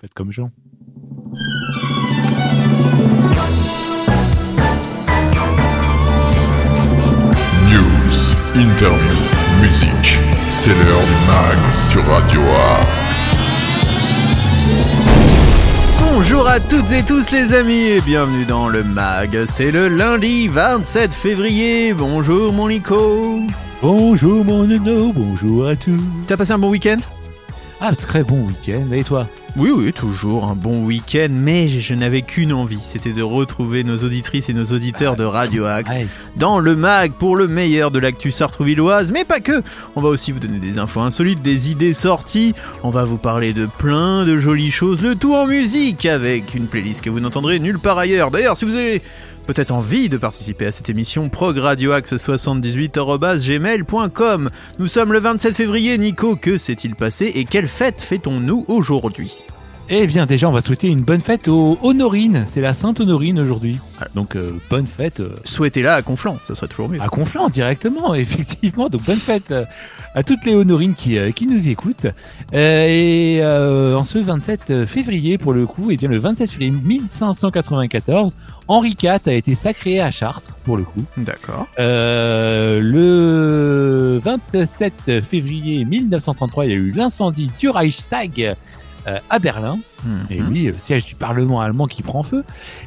Faites comme Jean. News, interview, musique, c'est l'heure du mag sur Radio Axe. Bonjour à toutes et tous les amis et bienvenue dans le mag. C'est le lundi 27 février. Bonjour mon Nico. Bonjour mon Nono, bonjour à tous. T'as passé un bon week-end? Ah, très bon week-end. Et toi? Oui, oui, toujours un bon week-end, mais je n'avais qu'une envie, c'était de retrouver nos auditrices et nos auditeurs de Radio Axe dans le mag pour le meilleur de l'actu sartrouvilloise, mais pas que. On va aussi vous donner des infos insolites, des idées sorties, on va vous parler de plein de jolies choses, le tout en musique avec une playlist que vous n'entendrez nulle part ailleurs. D'ailleurs, si vous avez peut-être envie de participer à cette émission, progradioaxe78.gmail.com. Nous sommes le 27 février, Nico, que s'est-il passé et quelle fête fêtons-nous aujourd'hui? Eh bien, déjà, on va souhaiter une bonne fête aux Honorines. C'est la Sainte Honorine aujourd'hui. Donc, euh, bonne fête euh, Souhaitez-la à Conflans, ça serait toujours mieux. à Conflans directement, effectivement. Donc, bonne fête euh, à toutes les Honorines qui, euh, qui nous écoutent. Euh, et euh, en ce 27 février, pour le coup, et bien le 27 février 1594, Henri IV a été sacré à Chartres, pour le coup. D'accord. Euh, le 27 février 1933, il y a eu l'incendie du Reichstag euh, à Berlin. Et Mhm. oui, le siège du Parlement allemand qui prend feu.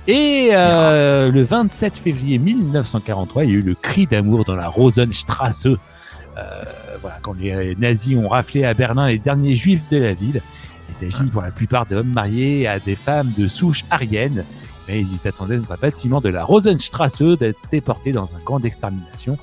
Et euh, le 27 février 1943, il y a eu le cri d'amour dans la Rosenstrasse. Euh, voilà, quand les nazis ont raflé à Berlin les derniers juifs de la ville. Il s'agit pour la plupart d'hommes mariés à des femmes de souche aryenne. Mais ils s'attendaient dans un bâtiment de la Rosenstrasse d'être déportés dans un camp d'extermination.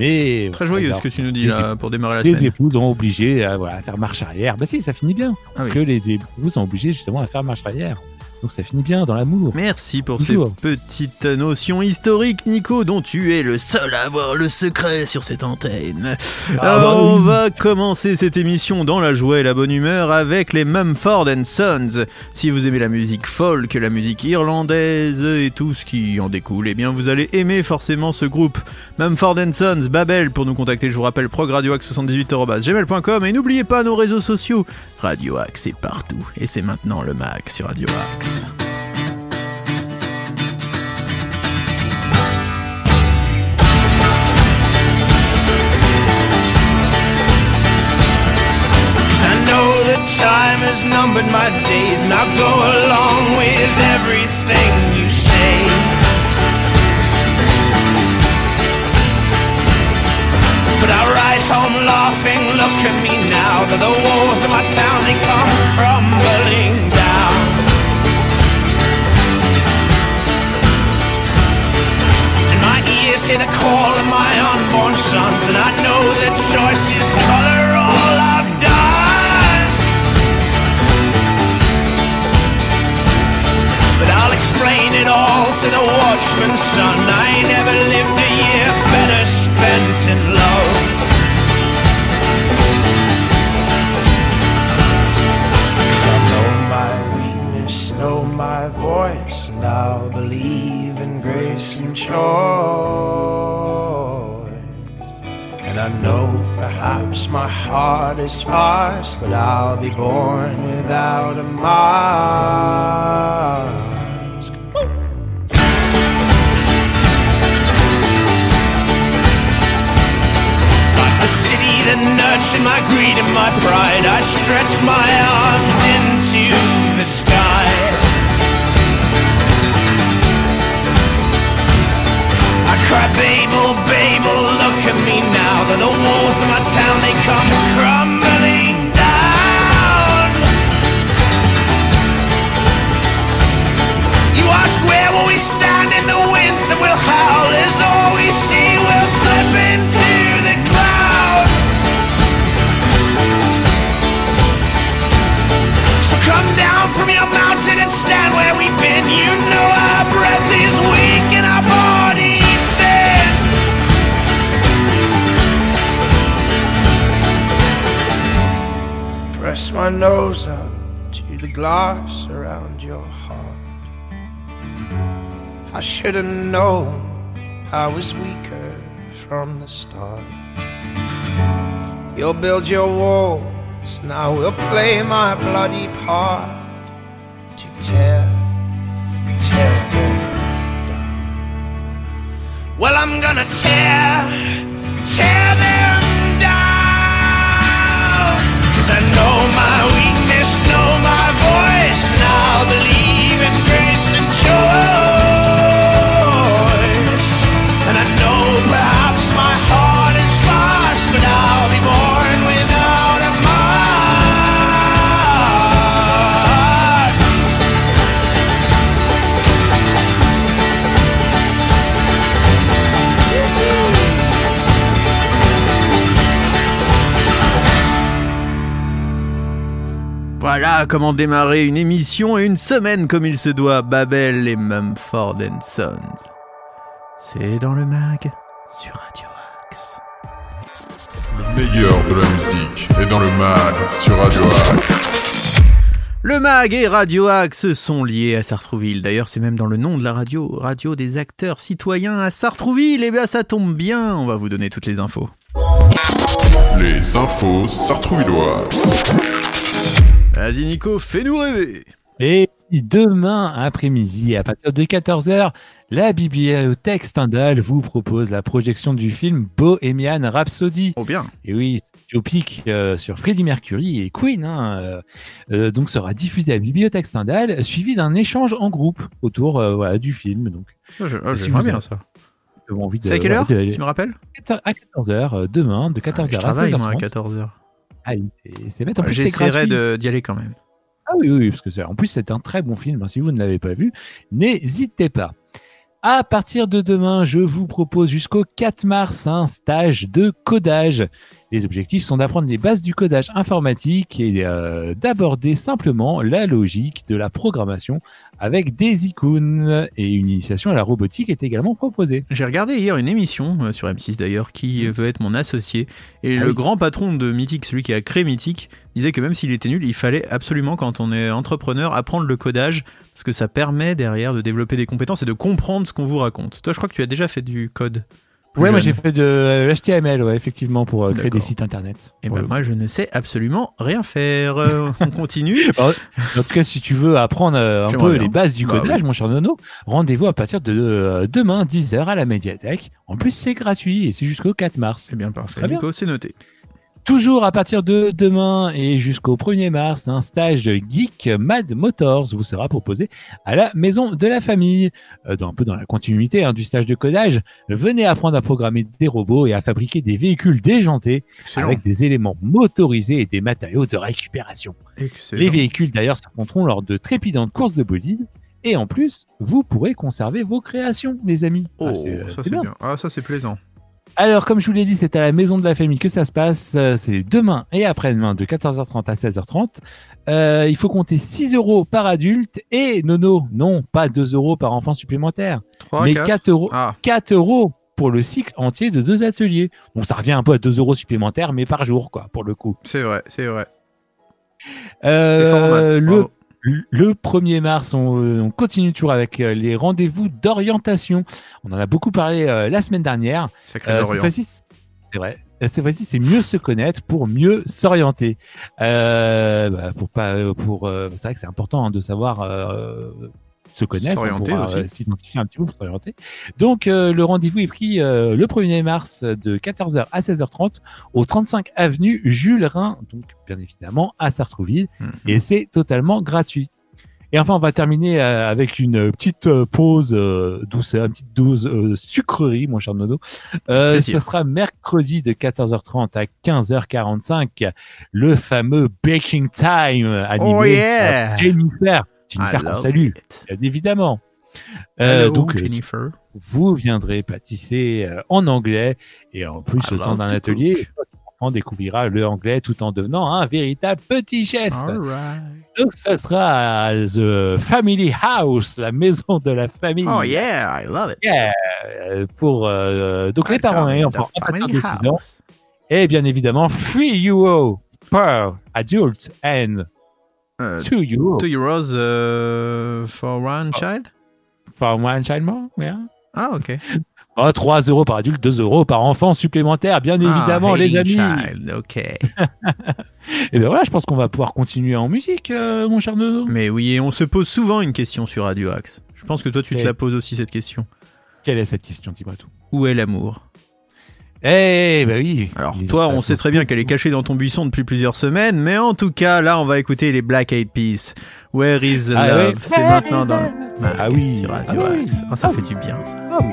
Mais Très joyeux ce que tu nous dis les là pour démarrer la les semaine. épouses ont obligé à, voilà, à faire marche arrière. Bah si, ça finit bien. Ah parce oui. que les épouses ont obligé justement à faire marche arrière. Donc ça finit bien dans l'amour. Merci pour Toujours. ces petites notions historiques, Nico, dont tu es le seul à avoir le secret sur cette antenne. Ah Alors, bah on va commencer cette émission dans la joie et la bonne humeur avec les Mumford Sons. Si vous aimez la musique folk, la musique irlandaise et tout ce qui en découle, eh bien vous allez aimer forcément ce groupe. Mumford Sons, Babel, pour nous contacter, je vous rappelle, progradioaxe78.gmail.com et n'oubliez pas nos réseaux sociaux. Radio Axe est partout et c'est maintenant le mag sur Radio Axe. Cause I know that time has numbered my days. And I'll go along with everything you say. But I'll ride home laughing, look at me now. That the walls of my town, they come crumbling hear the call of my unborn sons And I know that choice is color all I've done. But I'll explain it all to the watchman's son. I never lived a year better spent in love my voice, and I'll believe in grace and choice. And I know perhaps my heart is sparse, but I'll be born without a mask. That nurtured my greed and my pride, I stretch my arms into the sky. Cry, Babel, oh, Babel, oh, look at me now. The walls of my town they come crumbling down. You ask where will we stand in the Press my nose up to the glass around your heart. I should have known I was weaker from the start. You'll build your walls, and I will play my bloody part. to tear, tear them down. Well, I'm gonna tear, tear them my Voilà comment démarrer une émission et une semaine comme il se doit. Babel et Mumford Sons. C'est dans le mag sur Radio Axe. Le meilleur de la musique est dans le mag sur Radio Axe. Le mag et Radio Axe sont liés à Sartrouville. D'ailleurs, c'est même dans le nom de la radio, Radio des acteurs citoyens à Sartrouville. Eh bien, ça tombe bien, on va vous donner toutes les infos. Les infos sartrouvilloises. Vas-y Nico, fais-nous rêver Et demain après-midi, à partir de 14h, la bibliothèque Stendhal vous propose la projection du film Bohemian Rhapsody. Oh bien Et oui, biopic euh, sur Freddie Mercury et Queen. hein, euh, euh, donc sera diffusé à la bibliothèque Stendhal, suivi d'un échange en groupe autour euh, voilà, du film. Donc, oh, je- oh, Si vous bien avez- ça. C'est à quelle heure de- Tu me rappelles? à 14h demain, de 14h Je à travaille 16h30. moi à 14h. Ah oui, c'est- c'est bête. En plus, c'est J'essaierai de- d'y aller quand même. Ah oui, oui, parce que c'est, en plus, c'est un très bon film. hein. Si vous ne l'avez pas vu, n'hésitez pas. À partir de demain, je vous propose jusqu'au 4 mars un stage de codage. Les objectifs sont d'apprendre les bases du codage informatique et euh, d'aborder simplement la logique de la programmation avec des icônes. Et une initiation à la robotique est également proposée. J'ai regardé hier une émission euh, sur M6 d'ailleurs qui veut être mon associé et Ah le oui. grand patron de Mythic, celui qui a créé Mythic, disait que même s'il était nul, il fallait absolument quand on est entrepreneur apprendre le codage parce que ça permet derrière de développer des compétences et de comprendre ce qu'on vous raconte. Toi, je crois que tu as déjà fait du code. Plus Ouais, moi j'ai fait de l'HTML, ouais, effectivement, pour euh, créer des sites internet. Et Pour ben moi, je ne sais absolument rien faire. Euh, on continue. En tout cas, si tu veux apprendre euh, un peu bien. les bases du Bah codage, oui. mon cher Nono, rendez-vous à partir de euh, demain, 10h à la médiathèque. En plus, c'est gratuit et c'est jusqu'au 4 mars. C'est bien parfait. Nico, c'est noté. Toujours à partir de demain et jusqu'au 1er mars, un stage de Geek Mad Motors vous sera proposé à la maison de la famille. Euh, dans, un peu dans la continuité hein, du stage de codage, venez apprendre à programmer des robots et à fabriquer des véhicules déjantés Excellent. avec des éléments motorisés et des matériaux de récupération. Excellent. Les véhicules d'ailleurs s'affronteront lors de trépidantes courses de bolide. Et en plus, vous pourrez conserver vos créations, les amis. Oh, Ah, c'est- ça c'est c'est bien. bien. Ah, ça c'est plaisant. Alors, comme je vous l'ai dit, c'est à la maison de la famille que ça se passe. Euh, C'est demain et après-demain de 14h30 à 16h30. Euh, il faut compter 6 euros par adulte et nono, non, pas 2 euros par enfant supplémentaire, 3, mais 4. 4 euros, Ah, 4 euros pour le cycle entier de deux ateliers. Donc ça revient un peu à 2 euros supplémentaires, mais par jour, quoi, pour le coup. c'est vrai, c'est vrai. Euh, le. Le 1er mars, on, euh, on continue toujours avec euh, les rendez-vous d'orientation. On en a beaucoup parlé euh, la semaine dernière. Sacré Euh, cette fois-ci, c'est vrai. Euh, Cette fois-ci, c'est mieux se connaître pour mieux s'orienter. Euh, bah, pour pas, pour, euh, c'est vrai que c'est important hein, de savoir euh, se connaître, hein, euh, s'identifier un petit peu pour s'orienter. Donc, euh, le rendez-vous est pris euh, le 1er mars de 14h à 16h30 au 35 avenue Jules Rhin, donc bien évidemment à Sartrouville, Mhm. et c'est totalement gratuit. Et enfin, on va terminer avec une petite pause douceur, une petite dose sucrerie, mon cher Nono. Euh, ce sera mercredi de 14h30 à 15h45, le fameux Baking Time animé Oh yeah par Jennifer. Jennifer qu'on salue, bien évidemment. Euh, Hello, donc, Jennifer. vous viendrez pâtisser euh, en anglais et en plus I au temps d'un atelier, on découvrira le anglais tout en devenant un véritable petit chef. Donc, ça sera à The Family House, la maison de la famille. Oh yeah, I love it. Yeah, euh, pour euh, donc les parents et enfants à partir de 6 ans. House. Et bien évidemment, 3 euros per adult and Euh, 2 euros 2 euros euh, for one child? For one child more. Yeah. Ah, ok. Oh, 3 euros par adulte, 2 euros par enfant supplémentaire, bien évidemment, Ah, les amis. child, ok. Et bien voilà, je pense qu'on va pouvoir continuer en musique, euh, mon cher Nono. Mais oui, et on se pose souvent une question sur Radio Axe. Je pense que toi, tu te la poses aussi, cette question. Quelle est cette question, tout? Où est l'amour? Eh, bah oui. Alors, toi, on sait très bien qu'elle est cachée dans ton buisson depuis plusieurs semaines, mais en tout cas, là, on va écouter les Black Eyed Peas. Where is the Ah love? C'est maintenant dans le... Ah oui. sur Radio Ah oui. Ah, ça Ah fait du bien, ça. Ah oui,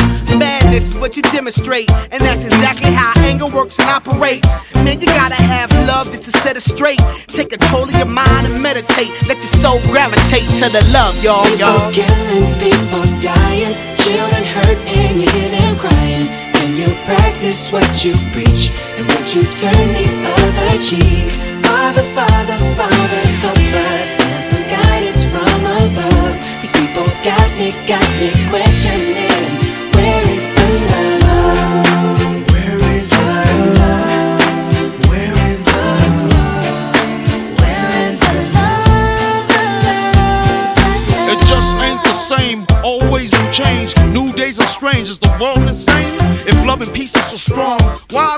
madness is what you demonstrate, and that's exactly how anger works and operates. Man, you gotta have love just to set it straight. Take control of your mind and meditate. Let your soul gravitate to the love, y'all, y'all. People killing, people dying, children hurt and you hear them crying. Can you practice what you preach and would you turn the other cheek? Father, Father, Father, help us send some guidance from above. These people got me, got me questioning. Is the world insane? If love and peace is so strong, why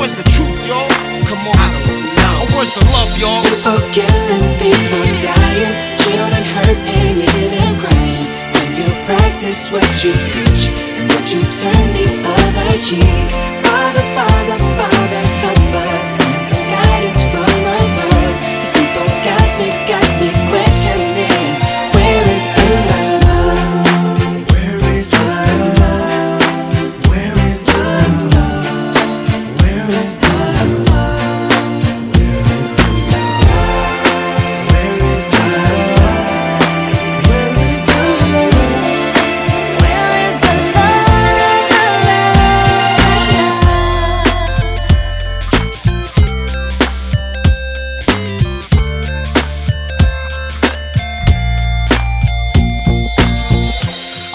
I don't know. Where's the truth, y'all? Come on. I don't know. Where's the love, y'all? People killing, people dying, children hurt and you them crying. When you practice what you preach and would you turn the other cheek?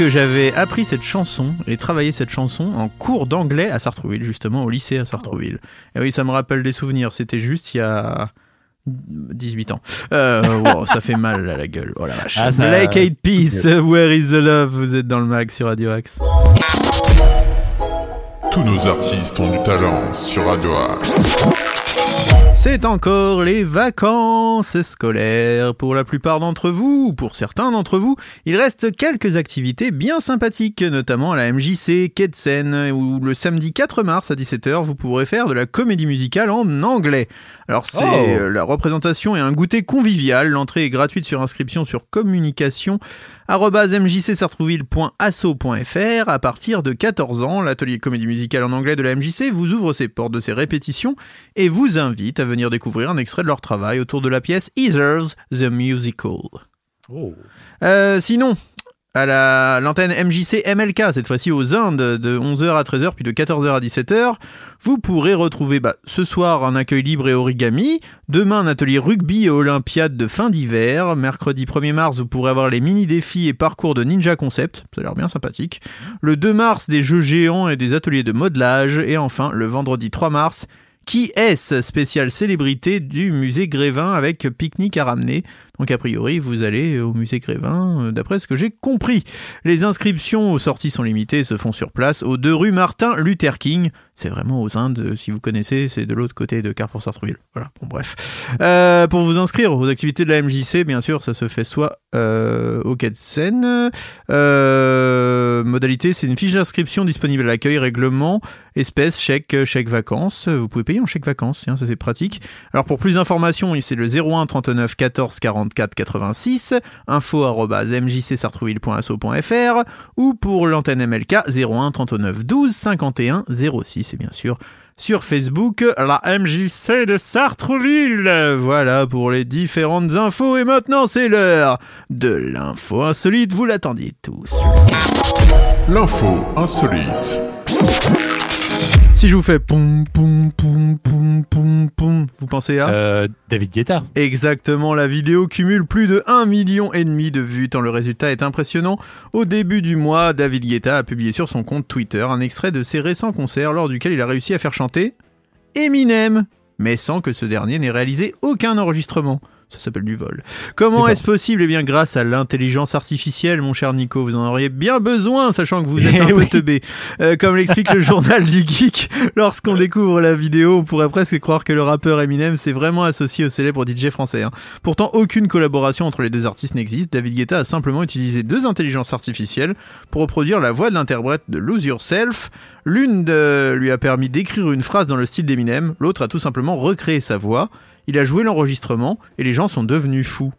Que j'avais appris cette chanson et travaillé cette chanson en cours d'anglais à Sartrouville, justement, au lycée à Sartrouville Et oui, ça me rappelle des souvenirs. C'était juste il y a 18 ans. Euh, wow, ça fait mal à la gueule. Oh la vache. Ah, ça- Black Eyed Peas, Where is the Love? Vous êtes dans le mag sur Radio Axe. Tous nos artistes ont du talent sur Radio Axe. C'est encore les vacances scolaires. Pour la plupart d'entre vous, ou pour certains d'entre vous, il reste quelques activités bien sympathiques, notamment à la MJC Quai de Seine, où le samedi 4 mars à 17h, vous pourrez faire de la comédie musicale en anglais. Alors c'est Oh. euh, la représentation et un goûter convivial. L'entrée est gratuite sur inscription sur communication mjcsartrouville.asso.fr à partir de 14 ans. L'atelier comédie musicale en anglais de la MJC vous ouvre ses portes de ses répétitions et vous invite à venir découvrir un extrait de leur travail autour de la pièce Heathers the Musical. Oh. Euh, sinon, à la- l'antenne MJC MLK, cette fois-ci aux Indes, de 11h à 13h, puis de 14h à 17h, vous pourrez retrouver bah, ce soir un accueil libre et origami, demain un atelier rugby et olympiade de fin d'hiver, mercredi 1er mars, vous pourrez avoir les mini-défis et parcours de Ninja Concept, ça a l'air bien sympathique, le 2 mars, des jeux géants et des ateliers de modelage, et enfin, le vendredi 3 mars, qui est-ce spécial célébrité du musée Grévin avec pique-nique à ramener? Donc a priori, vous allez au musée Grévin, euh, d'après ce que j'ai compris. Les inscriptions aux sorties sont limitées se font sur place aux deux rues Martin Luther King. C'est vraiment aux Indes, euh, si vous connaissez, c'est de l'autre côté de Carrefour Sartrouville. Voilà, bon bref. Euh, pour vous inscrire aux activités de la MJC, bien sûr, ça se fait soit au quai de Seine. Euh, modalité, c'est une fiche d'inscription disponible à l'accueil, règlement, espèces, chèque, chèque vacances. Vous pouvez payer en chèque vacances, tiens, ça c'est pratique. Alors pour plus d'informations, c'est le 01 39 14 44 86, info arobase mjcsartrouville.asso.fr ou pour l'antenne MLK 01 39 12 51 06 et bien sûr sur Facebook la MJC de Sartrouville. Voilà pour les différentes infos et maintenant c'est l'heure de l'info insolite, vous l'attendiez tous. L'info insolite. Si je vous fais poum poum poum poum poum poum, vous pensez à Euh, David Guetta. Exactement, la vidéo cumule plus de 1 million et demi de vues tant le résultat est impressionnant. Au début du mois, David Guetta a publié sur son compte Twitter un extrait de ses récents concerts lors duquel il a réussi à faire chanter Eminem, mais sans que ce dernier n'ait réalisé aucun enregistrement. Ça s'appelle du vol. Comment est-ce possible? Eh bien, grâce à l'intelligence artificielle, mon cher Nico, vous en auriez bien besoin, sachant que vous êtes un peu teubé. Euh, comme l'explique le journal du geek, lorsqu'on découvre la vidéo, on pourrait presque croire que le rappeur Eminem s'est vraiment associé au célèbre DJ français. hein. Pourtant, aucune collaboration entre les deux artistes n'existe. David Guetta a simplement utilisé deux intelligences artificielles pour reproduire la voix de l'interprète de Lose Yourself. L'une de- lui a permis d'écrire une phrase dans le style d'Eminem, l'autre a tout simplement recréé sa voix. Il a joué l'enregistrement et les gens sont devenus fous.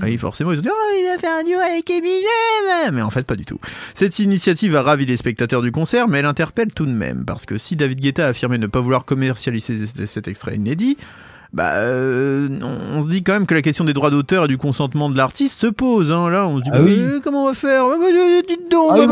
Ah oui, forcément, ils ont dit Oh, il a fait un duo avec Eminem Mais en fait, pas du tout. Cette initiative a ravi les spectateurs du concert, mais elle interpelle tout de même, parce que si David Guetta a affirmé ne pas vouloir commercialiser cet extrait inédit, bah, euh, on on se dit quand même que la question des droits d'auteur et du consentement de l'artiste se pose. Hein. Là, on se dit Ah bah, oui. euh, comment on va faire? Bah, Dites donc, Ah oui,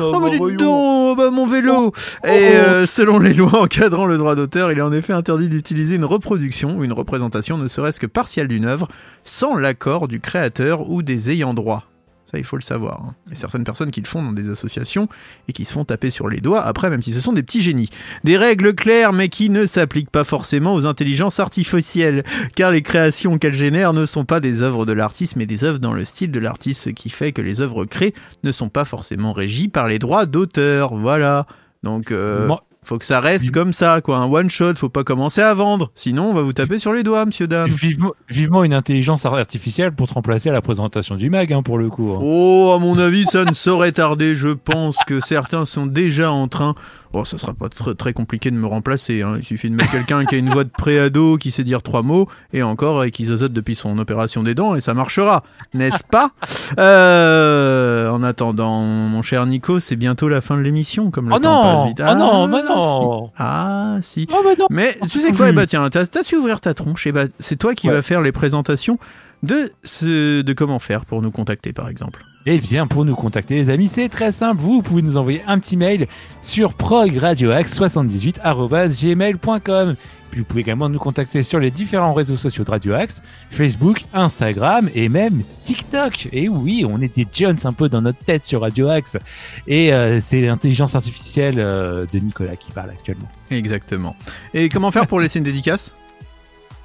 Oh, bah, dites donc, bah, mon vélo Et euh, selon les lois encadrant le droit d'auteur, il est en effet interdit d'utiliser une reproduction ou une représentation ne serait-ce que partielle d'une œuvre sans l'accord du créateur ou des ayants droit. Ça, il faut le savoir. hein. Il y a certaines personnes qui le font dans des associations et qui se font taper sur les doigts après, même si ce sont des petits génies. Des règles claires, mais qui ne s'appliquent pas forcément aux intelligences artificielles, car les créations qu'elles génèrent ne sont pas des œuvres de l'artiste, mais des œuvres dans le style de l'artiste, ce qui fait que les œuvres créées ne sont pas forcément régies par les droits d'auteur. Voilà. Donc, euh, Moi- faut que ça reste Oui. comme ça, quoi. Un one shot, faut pas commencer à vendre. Sinon, on va vous taper sur les doigts, monsieur, dame. Vivement, vivement une intelligence artificielle pour te remplacer à la présentation du mag, hein, pour le coup. hein. Oh, à mon avis, ça ne saurait tarder. Je pense que certains sont déjà en train. Bon, ça sera pas tr- très compliqué de me remplacer. hein. Il suffit de mettre quelqu'un qui a une voix de préado, qui sait dire trois mots, et encore, et qui zozote depuis son opération des dents, et ça marchera, n'est-ce pas? Euh, En attendant, mon cher Nico, c'est bientôt la fin de l'émission, comme le Oh temps non passe vite. Oh non, bah si. non Ah, si. Oh bah non Mais tu sais quoi, eh bah tiens, t'as t'as su ouvrir ta tronche, et bah c'est toi qui Ouais. vas faire les présentations de ce, de comment faire pour nous contacter par exemple. Eh bien, pour nous contacter, les amis, c'est très simple. Vous pouvez nous envoyer un petit mail sur progradioax78.gmail.com. Puis vous pouvez également nous contacter sur les différents réseaux sociaux de Radio Axe, Facebook, Instagram et même TikTok. Et oui, on est des Jones un peu dans notre tête sur Radio Axe. Et euh, c'est l'intelligence artificielle euh, de Nicolas qui parle actuellement. Exactement. Et comment faire pour laisser une dédicace?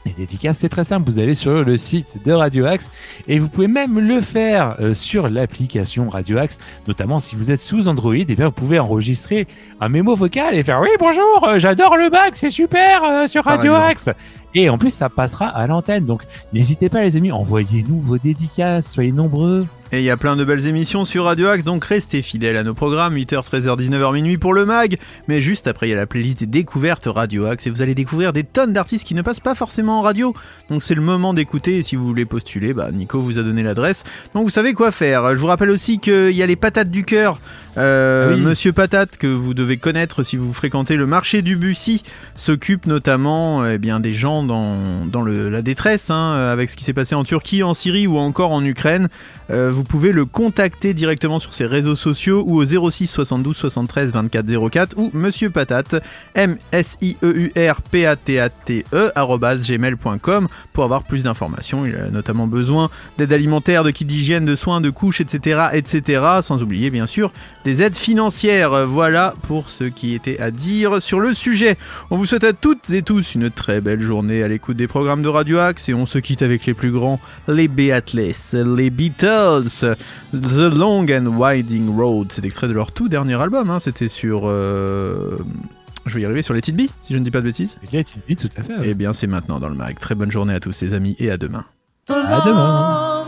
Les dédicaces, c'est très simple. Vous allez sur le site de Radio Axe et vous pouvez même le faire euh, sur l'application Radio Axe, notamment si vous êtes sous Android. Et bien, vous pouvez enregistrer un mémo vocal et faire Oui, bonjour, euh, j'adore le bac, c'est super euh, sur Par Radio exemple. Axe. Et en plus, ça passera à l'antenne. Donc, n'hésitez pas, les amis, envoyez-nous vos dédicaces, soyez nombreux. Et il y a plein de belles émissions sur Radio Axe, donc restez fidèles à nos programmes, 8h, 13h, 19h minuit pour le mag. Mais juste après, il y a la playlist des découvertes Radio Axe et vous allez découvrir des tonnes d'artistes qui ne passent pas forcément en radio. Donc c'est le moment d'écouter et si vous voulez postuler, bah Nico vous a donné l'adresse. Donc vous savez quoi faire. Je vous rappelle aussi qu'il y a les patates du cœur. Euh, Ah oui. Monsieur Patate, que vous devez connaître si vous fréquentez le marché du Bussy, s'occupe notamment eh bien, des gens dans, dans le- la détresse, hein, avec ce qui s'est passé en Turquie, en Syrie ou encore en Ukraine. Euh, vous pouvez le contacter directement sur ses réseaux sociaux ou au 06 72 73 24 04 ou Monsieur Patate, m s i e u r p a t a t e gmail.com pour avoir plus d'informations. Il a notamment besoin d'aide alimentaire, de kits d'hygiène, de soins, de couches, etc., etc. Sans oublier bien sûr des aides financières. Voilà pour ce qui était à dire sur le sujet. On vous souhaite à toutes et tous une très belle journée à l'écoute des programmes de Radio Axe et on se quitte avec les plus grands, les Beatles, les Beatles, The Long and Winding Road. C'est extrait de leur tout dernier album, hein. c'était sur... euh, Je vais y arriver sur les Tite B, si je ne dis pas de bêtises. Oui, tout à fait. Eh bien c'est maintenant dans le mag. Très bonne journée à tous les amis et à demain. À demain.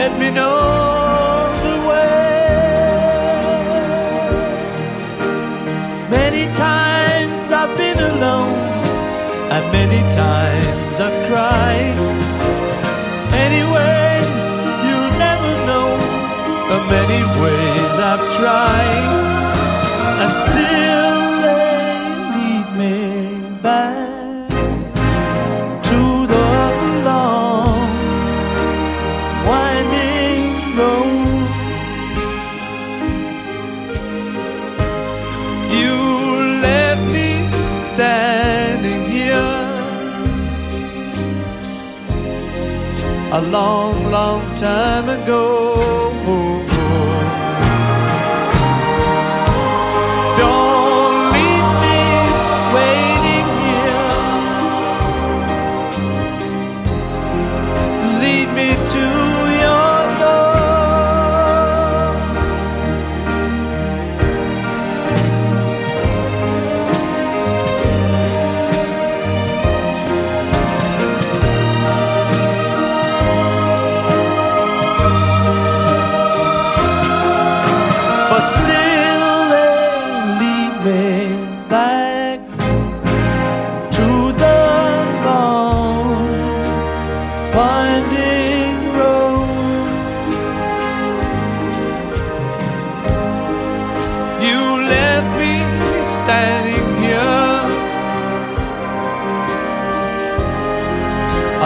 Let me know the way. Many times I've been alone, and many times I've cried. Anyway, you'll never know the many ways I've tried, and still long, long time ago. Standing here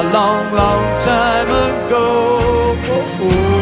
a long, long time ago.